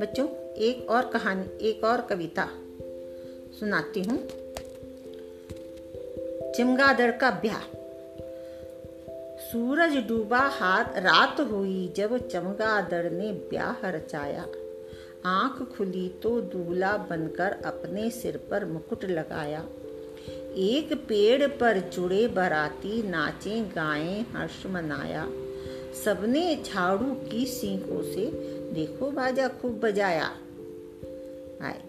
बच्चों, एक और कहानी, एक और कविता सुनाती हूँ। चमगादड़ का ब्याह। सूरज डूबा हाथ, रात हुई जब चमगादड़ ने ब्याह रचाया। आँख खुली तो दूल्हा बनकर अपने सिर पर मुकुट लगाया। एक पेड़ पर जुड़े बराती नाचे गाएँ हर्ष मनाया। सबने झाड़ू की सीखों से देखो बाजा खूब बजाया। आए।